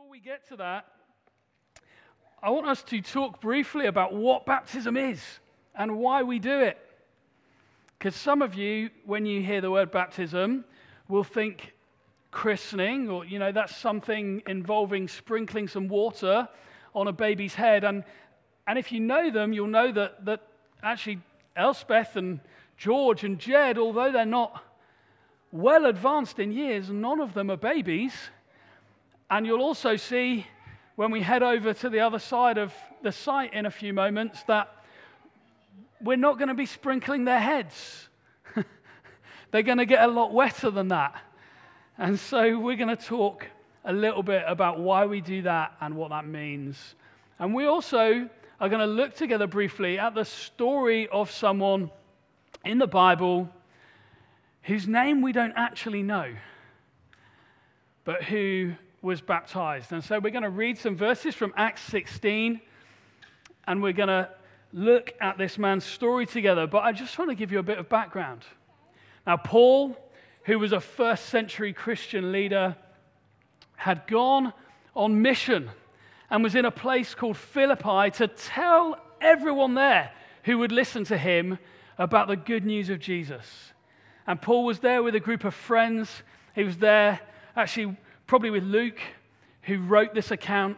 before we get to that, I want us to talk briefly about what baptism is and why we do it. Because some of you, when you hear the word baptism, will think christening, or, you know, that's something involving sprinkling some water on a baby's head. And, and if you know them, you'll know that, that actually Elspeth and George and Jed, although they're not well advanced in years, none of them are babies. And you'll also see when we head over to the other side of the site in a few moments that we're not going to be sprinkling their heads. They're going to get a lot wetter than that. And so we're going to talk a little bit about why we do that and what that means. And we also are going to look together briefly at the story of someone in the Bible whose name we don't actually know, but who was baptized. And so we're going to read some verses from Acts 16 and we're going to look at this man's story together. But I just want to give you a bit of background. Now, Paul, who was a first century Christian leader, had gone on mission and was in a place called Philippi to tell everyone there who would listen to him about the good news of Jesus. And Paul was there with a group of friends. He was there actually probably with Luke, who wrote this account,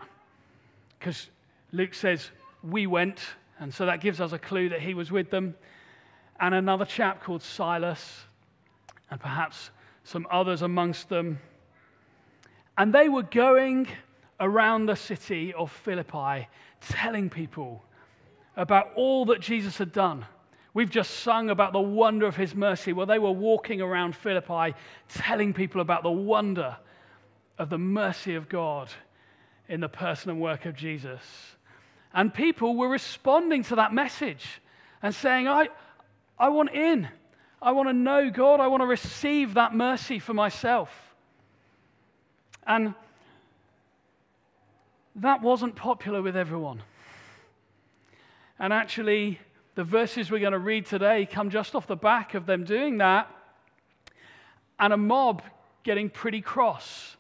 because Luke says, We went, and so that gives us a clue that he was with them. And another chap called Silas, and perhaps some others amongst them. And they were going around the city of Philippi telling people about all that Jesus had done. We've just sung about the wonder of his mercy. Well, they were walking around Philippi telling people about the wonder of the mercy of God in the person and work of Jesus. And people were responding to that message and saying, I, I want in. I want to know God. I want to receive that mercy for myself. And that wasn't popular with everyone. And actually, the verses we're going to read today come just off the back of them doing that and a mob getting pretty cross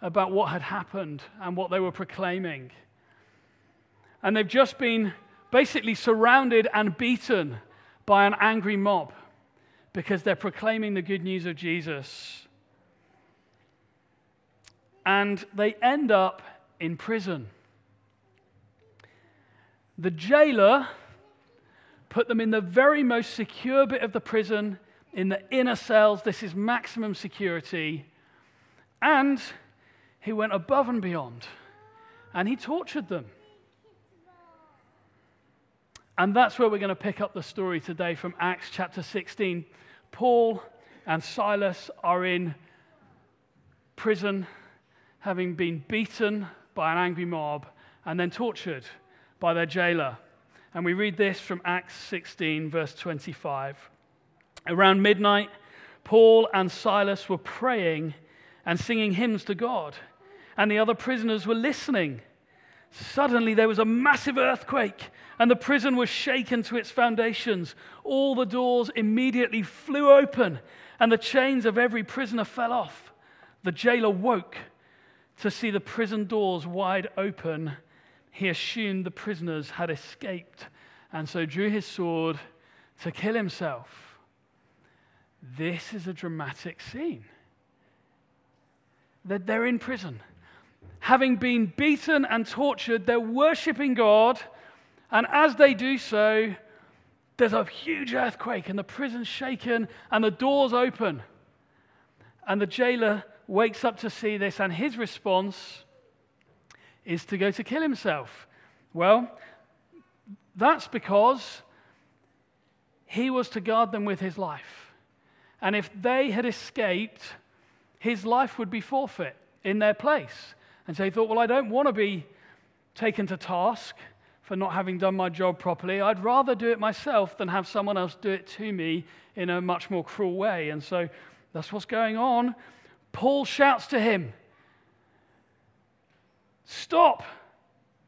about what had happened and what they were proclaiming. And they've just been basically surrounded and beaten by an angry mob because they're proclaiming the good news of Jesus. And they end up in prison. The jailer put them in the very most secure bit of the prison, in the inner cells. This is maximum security. And he went above and beyond and he tortured them. And that's where we're going to pick up the story today from Acts chapter 16. Paul and Silas are in prison, having been beaten by an angry mob and then tortured by their jailer. And we read this from Acts 16, verse 25. Around midnight, Paul and Silas were praying and singing hymns to God, and the other prisoners were listening. Suddenly, there was a massive earthquake, and the prison was shaken to its foundations. All the doors immediately flew open, and the chains of every prisoner fell off. The jailer woke to see the prison doors wide open. He assumed the prisoners had escaped, and so drew his sword to kill himself. This is a dramatic scene that they're in prison. Having been beaten and tortured, they're worshiping God. And as they do so, there's a huge earthquake, and the prison's shaken, and the doors open. And the jailer wakes up to see this, and his response is to go to kill himself. Well, that's because he was to guard them with his life. And if they had escaped, his life would be forfeit in their place. And so he thought, well, I don't want to be taken to task for not having done my job properly. I'd rather do it myself than have someone else do it to me in a much more cruel way. And so that's what's going on. Paul shouts to him, Stop!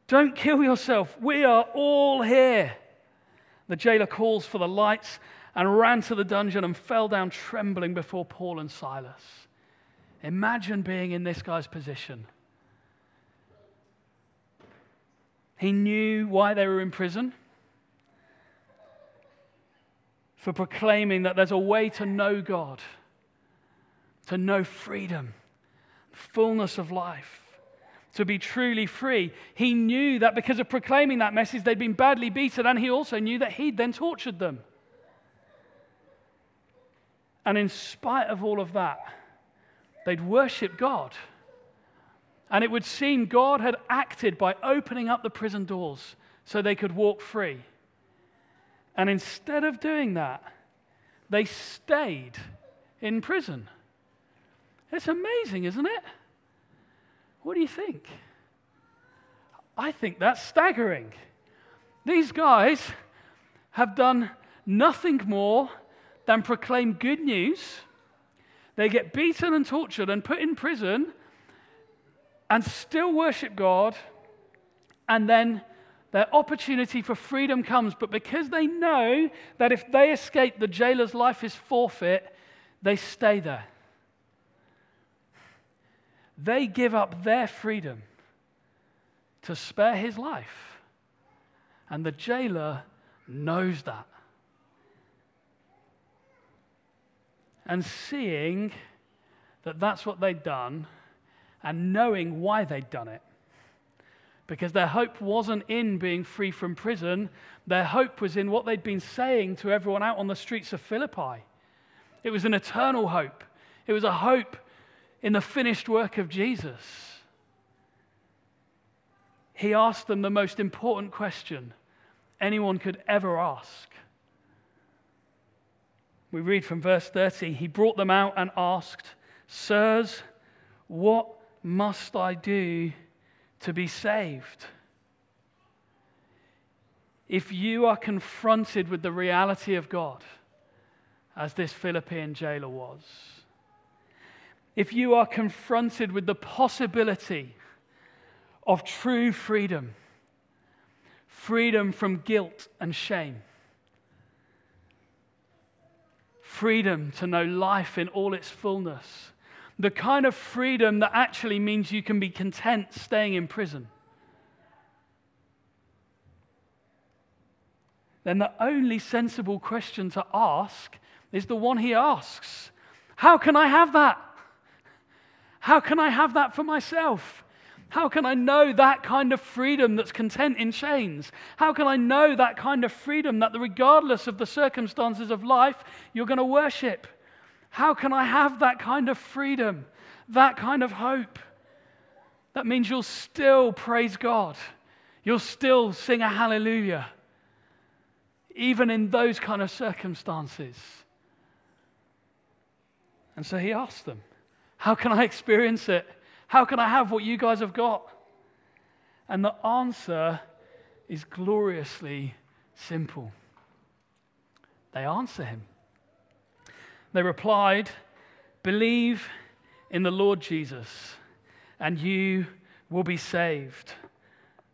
Don't kill yourself. We are all here. The jailer calls for the lights and ran to the dungeon and fell down trembling before Paul and Silas. Imagine being in this guy's position. He knew why they were in prison for proclaiming that there's a way to know God, to know freedom, fullness of life, to be truly free. He knew that because of proclaiming that message, they'd been badly beaten, and he also knew that he'd then tortured them. And in spite of all of that, they'd worship God. And it would seem God had acted by opening up the prison doors so they could walk free. And instead of doing that, they stayed in prison. It's amazing, isn't it? What do you think? I think that's staggering. These guys have done nothing more than proclaim good news. They get beaten and tortured and put in prison and still worship God. And then their opportunity for freedom comes. But because they know that if they escape, the jailer's life is forfeit, they stay there. They give up their freedom to spare his life. And the jailer knows that. And seeing that that's what they'd done and knowing why they'd done it, because their hope wasn't in being free from prison. Their hope was in what they'd been saying to everyone out on the streets of Philippi. It was an eternal hope, it was a hope in the finished work of Jesus. He asked them the most important question anyone could ever ask. We read from verse 30 He brought them out and asked, Sirs, what must I do to be saved. If you are confronted with the reality of God, as this Philippian jailer was, if you are confronted with the possibility of true freedom, freedom from guilt and shame, freedom to know life in all its fullness, the kind of freedom that actually means you can be content staying in prison, then the only sensible question to ask is the one he asks How can I have that? How can I have that for myself? How can I know that kind of freedom that's content in chains? How can I know that kind of freedom that, regardless of the circumstances of life, you're going to worship? How can I have that kind of freedom, that kind of hope? That means you'll still praise God. You'll still sing a hallelujah, even in those kind of circumstances. And so he asked them, How can I experience it? How can I have what you guys have got? And the answer is gloriously simple. They answer him. They replied, Believe in the Lord Jesus, and you will be saved,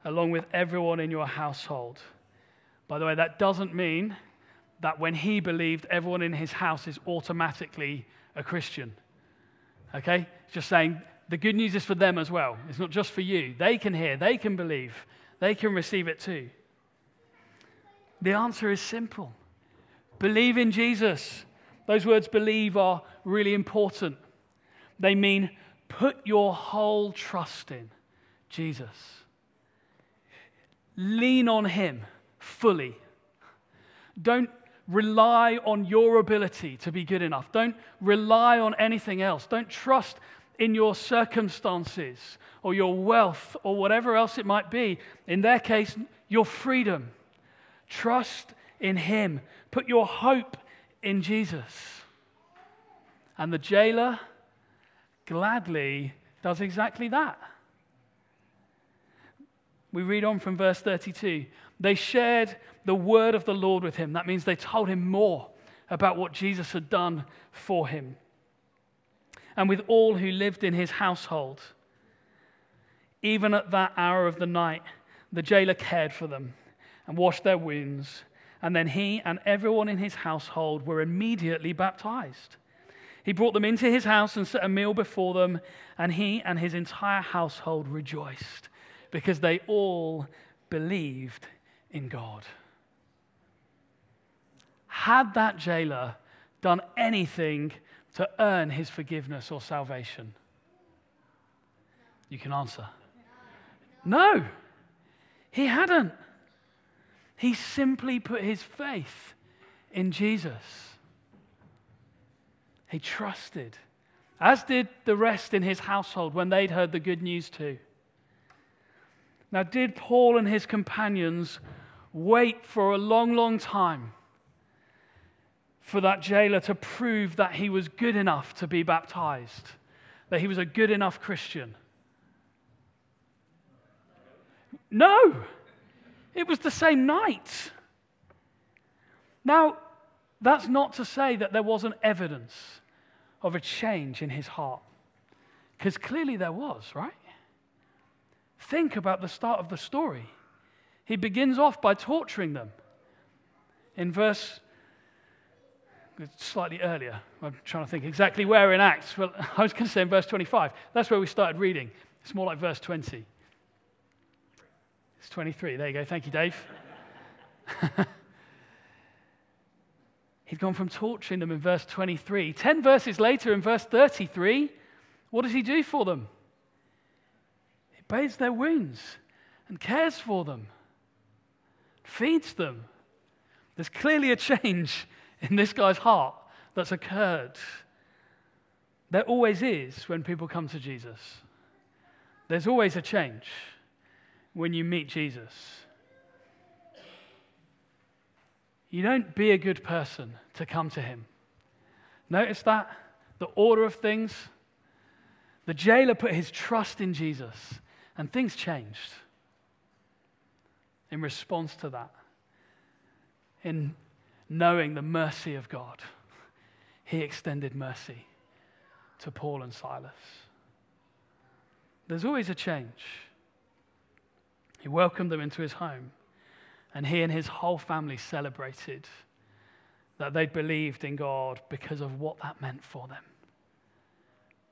along with everyone in your household. By the way, that doesn't mean that when he believed, everyone in his house is automatically a Christian. Okay? Just saying the good news is for them as well. It's not just for you. They can hear, they can believe, they can receive it too. The answer is simple believe in Jesus. Those words believe are really important. They mean put your whole trust in Jesus. Lean on Him fully. Don't rely on your ability to be good enough. Don't rely on anything else. Don't trust in your circumstances or your wealth or whatever else it might be. In their case, your freedom. Trust in Him. Put your hope in Jesus. And the jailer gladly does exactly that. We read on from verse 32. They shared the word of the Lord with him. That means they told him more about what Jesus had done for him. And with all who lived in his household. Even at that hour of the night, the jailer cared for them and washed their wounds and then he and everyone in his household were immediately baptized. He brought them into his house and set a meal before them, and he and his entire household rejoiced because they all believed in God. Had that jailer done anything to earn his forgiveness or salvation? You can answer. No, he hadn't. He simply put his faith in Jesus. He trusted, as did the rest in his household when they'd heard the good news too. Now, did Paul and his companions wait for a long, long time for that jailer to prove that he was good enough to be baptized, that he was a good enough Christian? No, it was the same night. Now, that's not to say that there wasn't evidence of a change in his heart, because clearly there was, right? Think about the start of the story. He begins off by torturing them. In verse slightly earlier. I'm trying to think exactly where in Acts. Well, I was going to say in verse 25. That's where we started reading. It's more like verse 20. It's 23. There you go. Thank you, Dave. He'd gone from torturing them in verse 23. Ten verses later, in verse 33, what does he do for them? He bathes their wounds and cares for them, feeds them. There's clearly a change in this guy's heart that's occurred. There always is when people come to Jesus. There's always a change when you meet Jesus. You don't be a good person to come to him. Notice that? The order of things. The jailer put his trust in Jesus, and things changed in response to that. In knowing the mercy of God, he extended mercy to Paul and Silas. There's always a change. He welcomed them into his home, and he and his whole family celebrated that they believed in God because of what that meant for them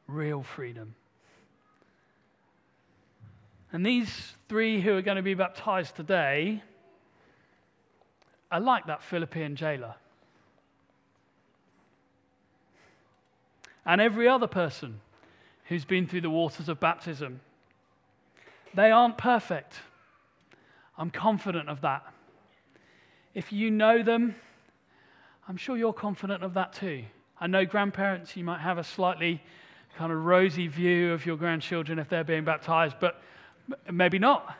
real freedom. And these three who are going to be baptized today are like that Philippian jailer. And every other person who's been through the waters of baptism. They aren't perfect. I'm confident of that. If you know them, I'm sure you're confident of that too. I know grandparents, you might have a slightly kind of rosy view of your grandchildren if they're being baptized, but maybe not.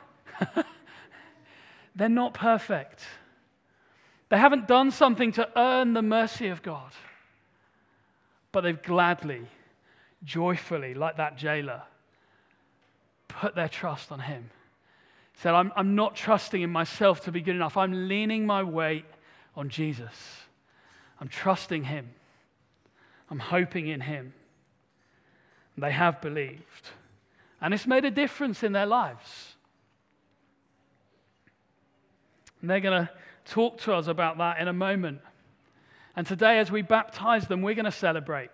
they're not perfect. They haven't done something to earn the mercy of God, but they've gladly, joyfully, like that jailer, put their trust on Him. Said, I'm, I'm not trusting in myself to be good enough. I'm leaning my weight on Jesus. I'm trusting Him. I'm hoping in Him. And they have believed. And it's made a difference in their lives. And they're going to talk to us about that in a moment. And today, as we baptize them, we're going to celebrate,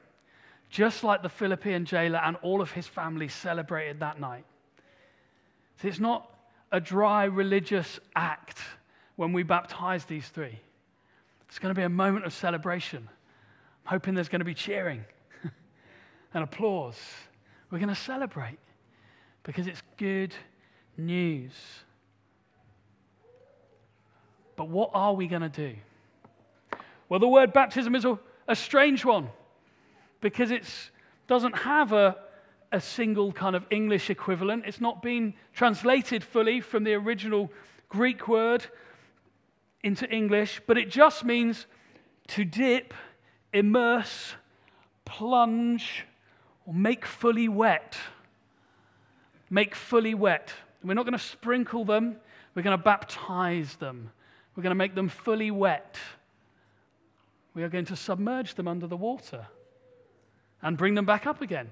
just like the Philippian jailer and all of his family celebrated that night. See, it's not a dry religious act when we baptize these three. It's going to be a moment of celebration. I'm hoping there's going to be cheering and applause. We're going to celebrate because it's good news. But what are we going to do? Well, the word baptism is a, a strange one because it doesn't have a, a single kind of English equivalent. It's not been translated fully from the original Greek word into English, but it just means to dip, immerse, plunge, or make fully wet. Make fully wet. We're not going to sprinkle them, we're going to baptize them. We're going to make them fully wet. We are going to submerge them under the water and bring them back up again.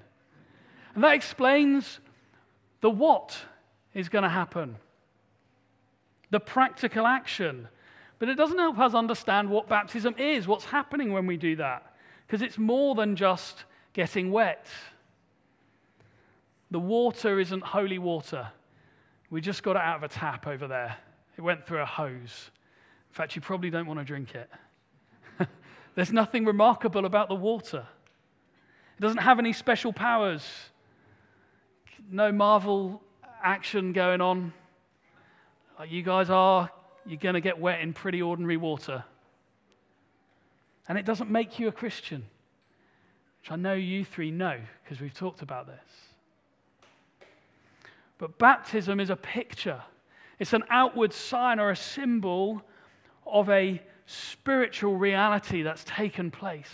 And that explains the what is going to happen, the practical action. But it doesn't help us understand what baptism is, what's happening when we do that, because it's more than just getting wet. The water isn't holy water. We just got it out of a tap over there. It went through a hose. In fact, you probably don't want to drink it. There's nothing remarkable about the water. It doesn't have any special powers. No Marvel action going on. You guys are, you're going to get wet in pretty ordinary water. And it doesn't make you a Christian, which I know you three know because we've talked about this. But baptism is a picture, it's an outward sign or a symbol of a spiritual reality that's taken place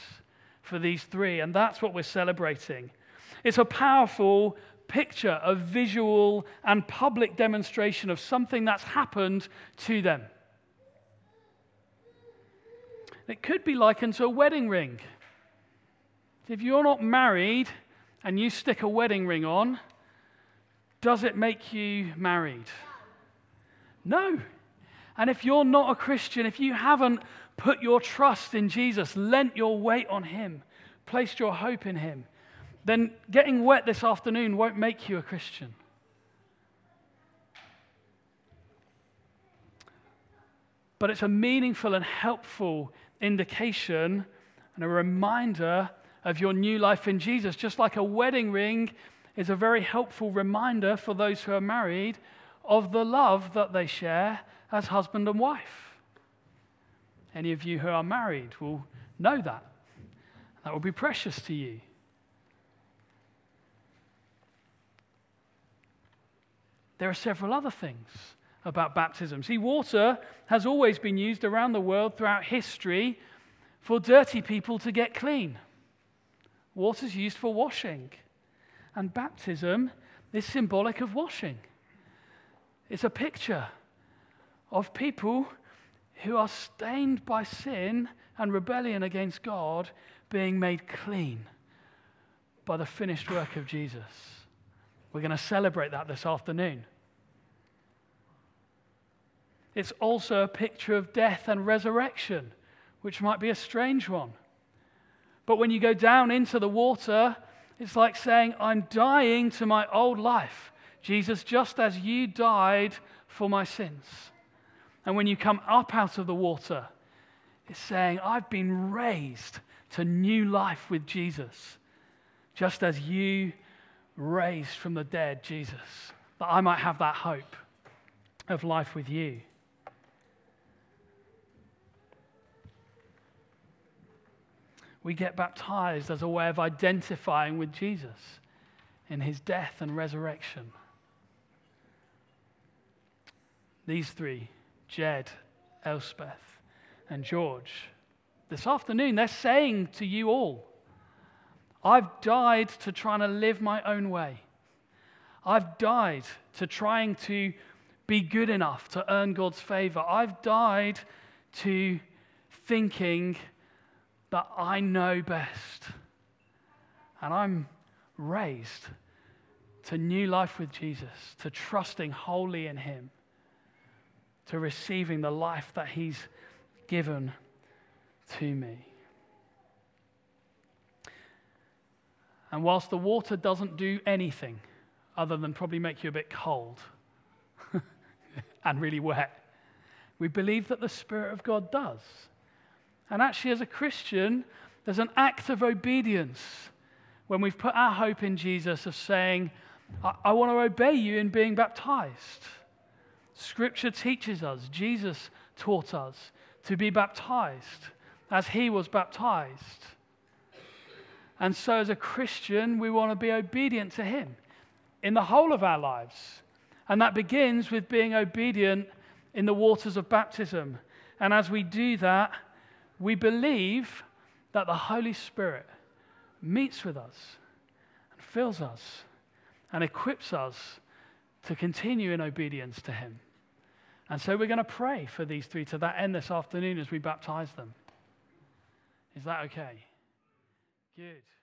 for these three. And that's what we're celebrating. It's a powerful picture, a visual and public demonstration of something that's happened to them. It could be likened to a wedding ring. If you're not married and you stick a wedding ring on, does it make you married? No. And if you're not a Christian, if you haven't put your trust in Jesus, lent your weight on Him, placed your hope in Him, then getting wet this afternoon won't make you a Christian. But it's a meaningful and helpful indication and a reminder of your new life in Jesus, just like a wedding ring is a very helpful reminder for those who are married of the love that they share as husband and wife. Any of you who are married will know that. That will be precious to you. There are several other things about baptism. See, water has always been used around the world throughout history for dirty people to get clean. Water's used for washing. And baptism is symbolic of washing. It's a picture of people who are stained by sin and rebellion against God being made clean by the finished work of Jesus. We're going to celebrate that this afternoon. It's also a picture of death and resurrection, which might be a strange one. But when you go down into the water, it's like saying, I'm dying to my old life. Jesus, just as you died for my sins. And when you come up out of the water, it's saying, I've been raised to new life with Jesus, just as you raised from the dead, Jesus, that I might have that hope of life with you. we get baptized as a way of identifying with Jesus in his death and resurrection. These three, Jed, Elspeth, and George, this afternoon, they're saying to you all, I've died to trying to live my own way. I've died to trying to be good enough to earn God's favor. I've died to thinking that I know best. And I'm raised to new life with Jesus, to trusting wholly in Him, to receiving the life that He's given to me. And whilst the water doesn't do anything other than probably make you a bit cold and really wet, we believe that the Spirit of God does. And actually, as a Christian, there's an act of obedience when we've put our hope in Jesus of saying, I, I want to obey you in being baptized. Scripture teaches us, Jesus taught us to be baptized as he was baptized. And so, as a Christian, we want to be obedient to him in the whole of our lives. And that begins with being obedient in the waters of baptism. And as we do that, we believe that the Holy Spirit meets with us and fills us and equips us to continue in obedience to Him. And so we're going to pray for these three to that end this afternoon as we baptize them. Is that okay? Good.